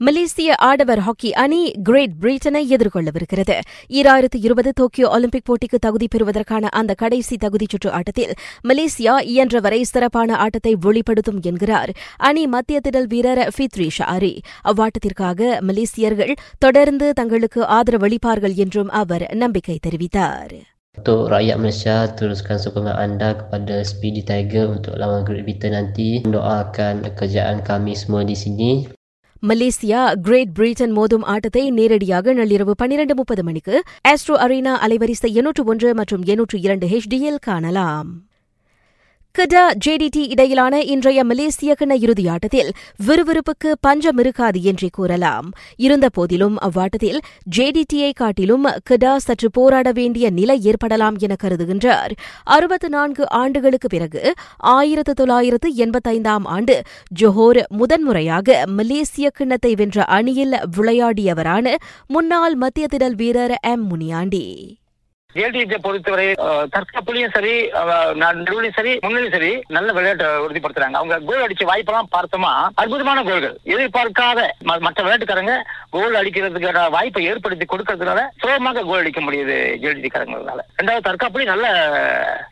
மலேசிய ஆடவர் ஹாக்கி அணி கிரேட் பிரிட்டனை எதிர்கொள்ளவிருக்கிறது ஈராயிரத்து இருபது டோக்கியோ ஒலிம்பிக் போட்டிக்கு தகுதி பெறுவதற்கான அந்த கடைசி தகுதிச் சுற்று ஆட்டத்தில் மலேசியா இயன்றவரை சிறப்பான ஆட்டத்தை வெளிப்படுத்தும் என்கிறார் அணி மத்திய திடல் வீரர் ஃபித்ரி ஷாரி அவ்வாட்டத்திற்காக மலேசியர்கள் தொடர்ந்து தங்களுக்கு ஆதரவளிப்பார்கள் என்றும் அவர் நம்பிக்கை தெரிவித்தார் Untuk rakyat Malaysia, teruskan sokongan anda kepada Speedy Tiger untuk lawan Great Britain nanti. Doakan kerjaan kami semua di sini. Malaysia great Britain மோதும் ஆட்டத்தை நேரடியாக நள்ளிரவு பனிரண்டு முப்பது மணிக்கு ஆஸ்ட்ரோ அரீனா அலைவரிசை எண்ணூற்று ஒன்று மற்றும் எண்ணூற்று இரண்டு ஹெச்டியில் காணலாம். கிடா ஜேடிடி இடையிலான இன்றைய மலேசிய கிண இறுதியாட்டத்தில் விறுவிறுப்புக்கு பஞ்சம் இருக்காது என்றே கூறலாம். இருந்தபோதிலும் அவ்வாட்டத்தில் ஜேடிடியை காட்டிலும் கிடா சற்று போராட வேண்டிய நிலை ஏற்படலாம் என கருதுகின்றார். அறுபத்து நான்கு ஆண்டுகளுக்கு பிறகு ஆயிரத்து தொள்ளாயிரத்து எண்பத்தைந்தாம் ஆண்டு ஜொஹோர் முதன்முறையாக மலேசிய கிண்ணத்தை வென்ற அணியில் விளையாடியவரான முன்னாள் மத்திய திடல் வீரர் எம் முனியாண்டி. ஜேடிஜை பொறுத்தவரை தற்காப்புலையும் தற்காப்புலயும் சரி நடுவிலையும் சரி முன்னிலையும் சரி நல்ல விளையாட்டை உறுதிப்படுத்துறாங்க. அவங்க கோல் அடிச்ச வாய்ப்பெல்லாம் பார்த்தோமா அற்புதமான கோல்கள் எதிர்பார்க்காத ம- மற்ற விளையாட்டுக்காரங்க கோல் அடிக்கிறதுக்கான வாய்ப்பை ஏற்படுத்தி கொடுக்கறதுனால சுலபமாக கோல் அடிக்க முடியுது ஜேடிஜி ரெண்டாவது தற்காப்புலயும் நல்ல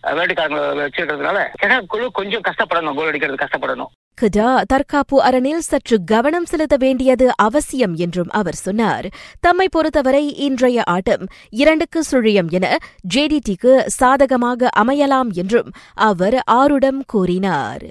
விளையாட்டுக்காரங்களை வச்சிருக்கிறதுனால கெடா குழு கொஞ்சம் கஷ்டப்படணும் கோல் அடிக்கிறது கஷ்டப்படணும். கடா தற்காப்பு அரணில் சற்று கவனம் செலுத்த வேண்டியது அவசியம் என்றும் அவர் சொன்னார். தம்மை பொறுத்தவரை இன்றைய ஆட்டம் இரண்டுக்கு சுழியம் என ஜேடிடிக்கு சாதகமாக அமையலாம் என்றும் அவர் ஆருடம் கூறினார்.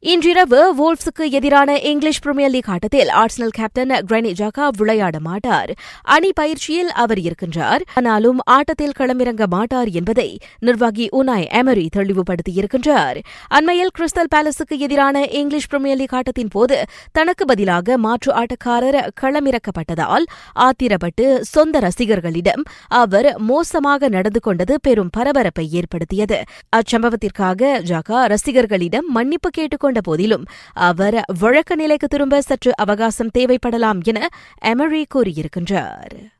இன்றிரவு வோல்ப்ஸுக்கு எதிரான இங்கிலீஷ் பிரீமியர் லீக் ஆட்டத்தில் ஆர்சனல் கேப்டன் கிரானிட் ஜாக்கா விளையாட மாட்டார். அணி பயிற்சியில் அவர் இருக்கின்றார். ஆனாலும் ஆட்டத்தில் களமிறங்க மாட்டார் என்பதை நிர்வாகி உனாய் எமரி தெளிவுபடுத்தியிருக்கின்றார். அண்மையில் கிறிஸ்டல் பேலஸுக்கு எதிரான இங்கிலீஷ் பிரீமியர் லீக் ஆட்டத்தின் போது தனக்கு பதிலாக மாற்று ஆட்டக்காரர் களமிறக்கப்பட்டதால் ஆத்திரப்பட்டு சொந்த ரசிகர்களிடம் அவர் மோசமாக நடந்து கொண்டது பெரும் பரபரப்பை ஏற்படுத்தியது. அச்சம்பவத்திற்காக ஜாக்கா ரசிகர்களிடம் மன்னிப்பு கேட்டுக் கேட்டுக்கொண்ட போதிலும் அவர் வழக்க நிலைக்கு திரும்ப சற்று அவகாசம் தேவைப்படலாம் என எமரி கூறியிருக்கின்றார்.